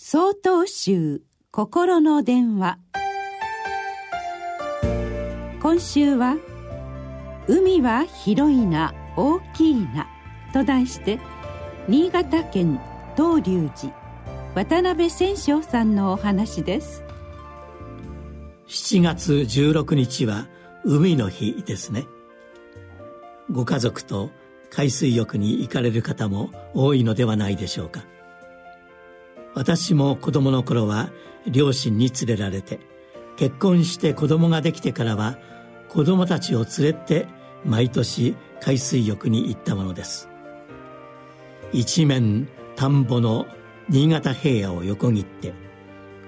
総統集心の電話。今週は「海は広いな大きいな」と題して新潟県東龍寺渡辺千章さんのお話です。7月16日は海の日ですね。ご家族と海水浴に行かれる方も多いのではないでしょうか。私も子供の頃は両親に連れられて結婚して子供ができてからは子供たちを連れて毎年海水浴に行ったものです。一面田んぼの新潟平野を横切って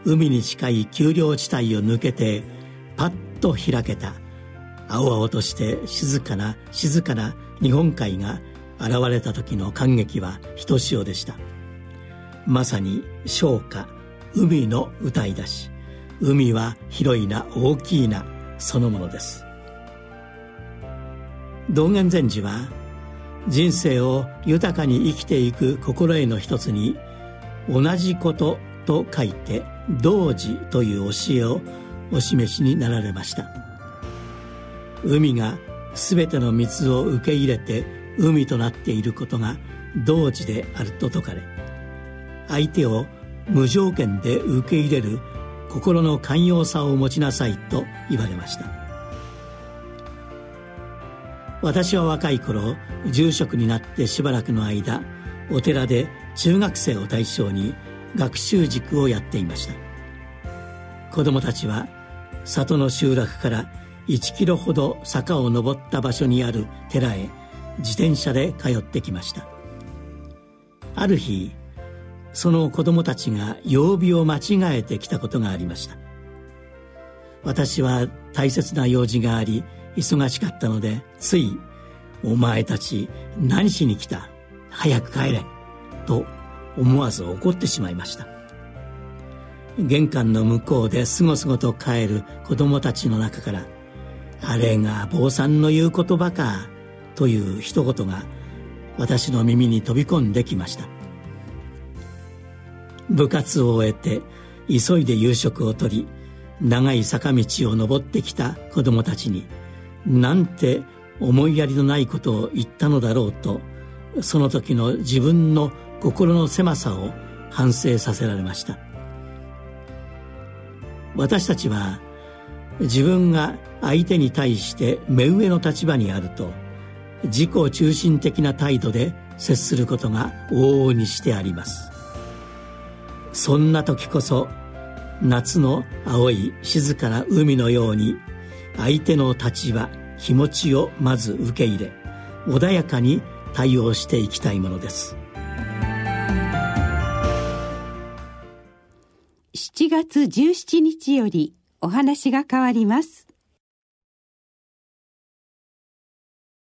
海に近い丘陵地帯を抜けてパッと開けた青々として静かな静かな日本海が現れた時の感激はひとしおでした。まさに昇華海の歌い出し。海は広いな大きいなそのものです。道元禅師は人生を豊かに生きていく心得の一つに同じことと書いて同時という教えをお示しになられました。海が全ての水を受け入れて海となっていることが同時であると説かれ相手を無条件で受け入れる心の寛容さを持ちなさいと言われました。私は若い頃住職になってしばらくの間お寺で中学生を対象に学習塾をやっていました。子供たちは里の集落から1キロほど坂を登った場所にある寺へ自転車で通ってきました。ある日その子供たちが曜日を間違えてきたことがありました。私は大切な用事があり忙しかったのでつい「お前たち何しに来た？早く帰れ」と思わず怒ってしまいました。玄関の向こうですごすごと帰る子供たちの中から「あれが坊さんの言う言葉か」という一言が私の耳に飛び込んできました。部活を終えて急いで夕食をとり長い坂道を登ってきた子供たちになんて思いやりのないことを言ったのだろうとその時の自分の心の狭さを反省させられました。私たちは自分が相手に対して目上の立場にあると自己中心的な態度で接することが往々にしてあります。そんな時こそ夏の青い静かな海のように相手の立場気持ちをまず受け入れ穏やかに対応していきたいものです。7月17日よりお話が変わります。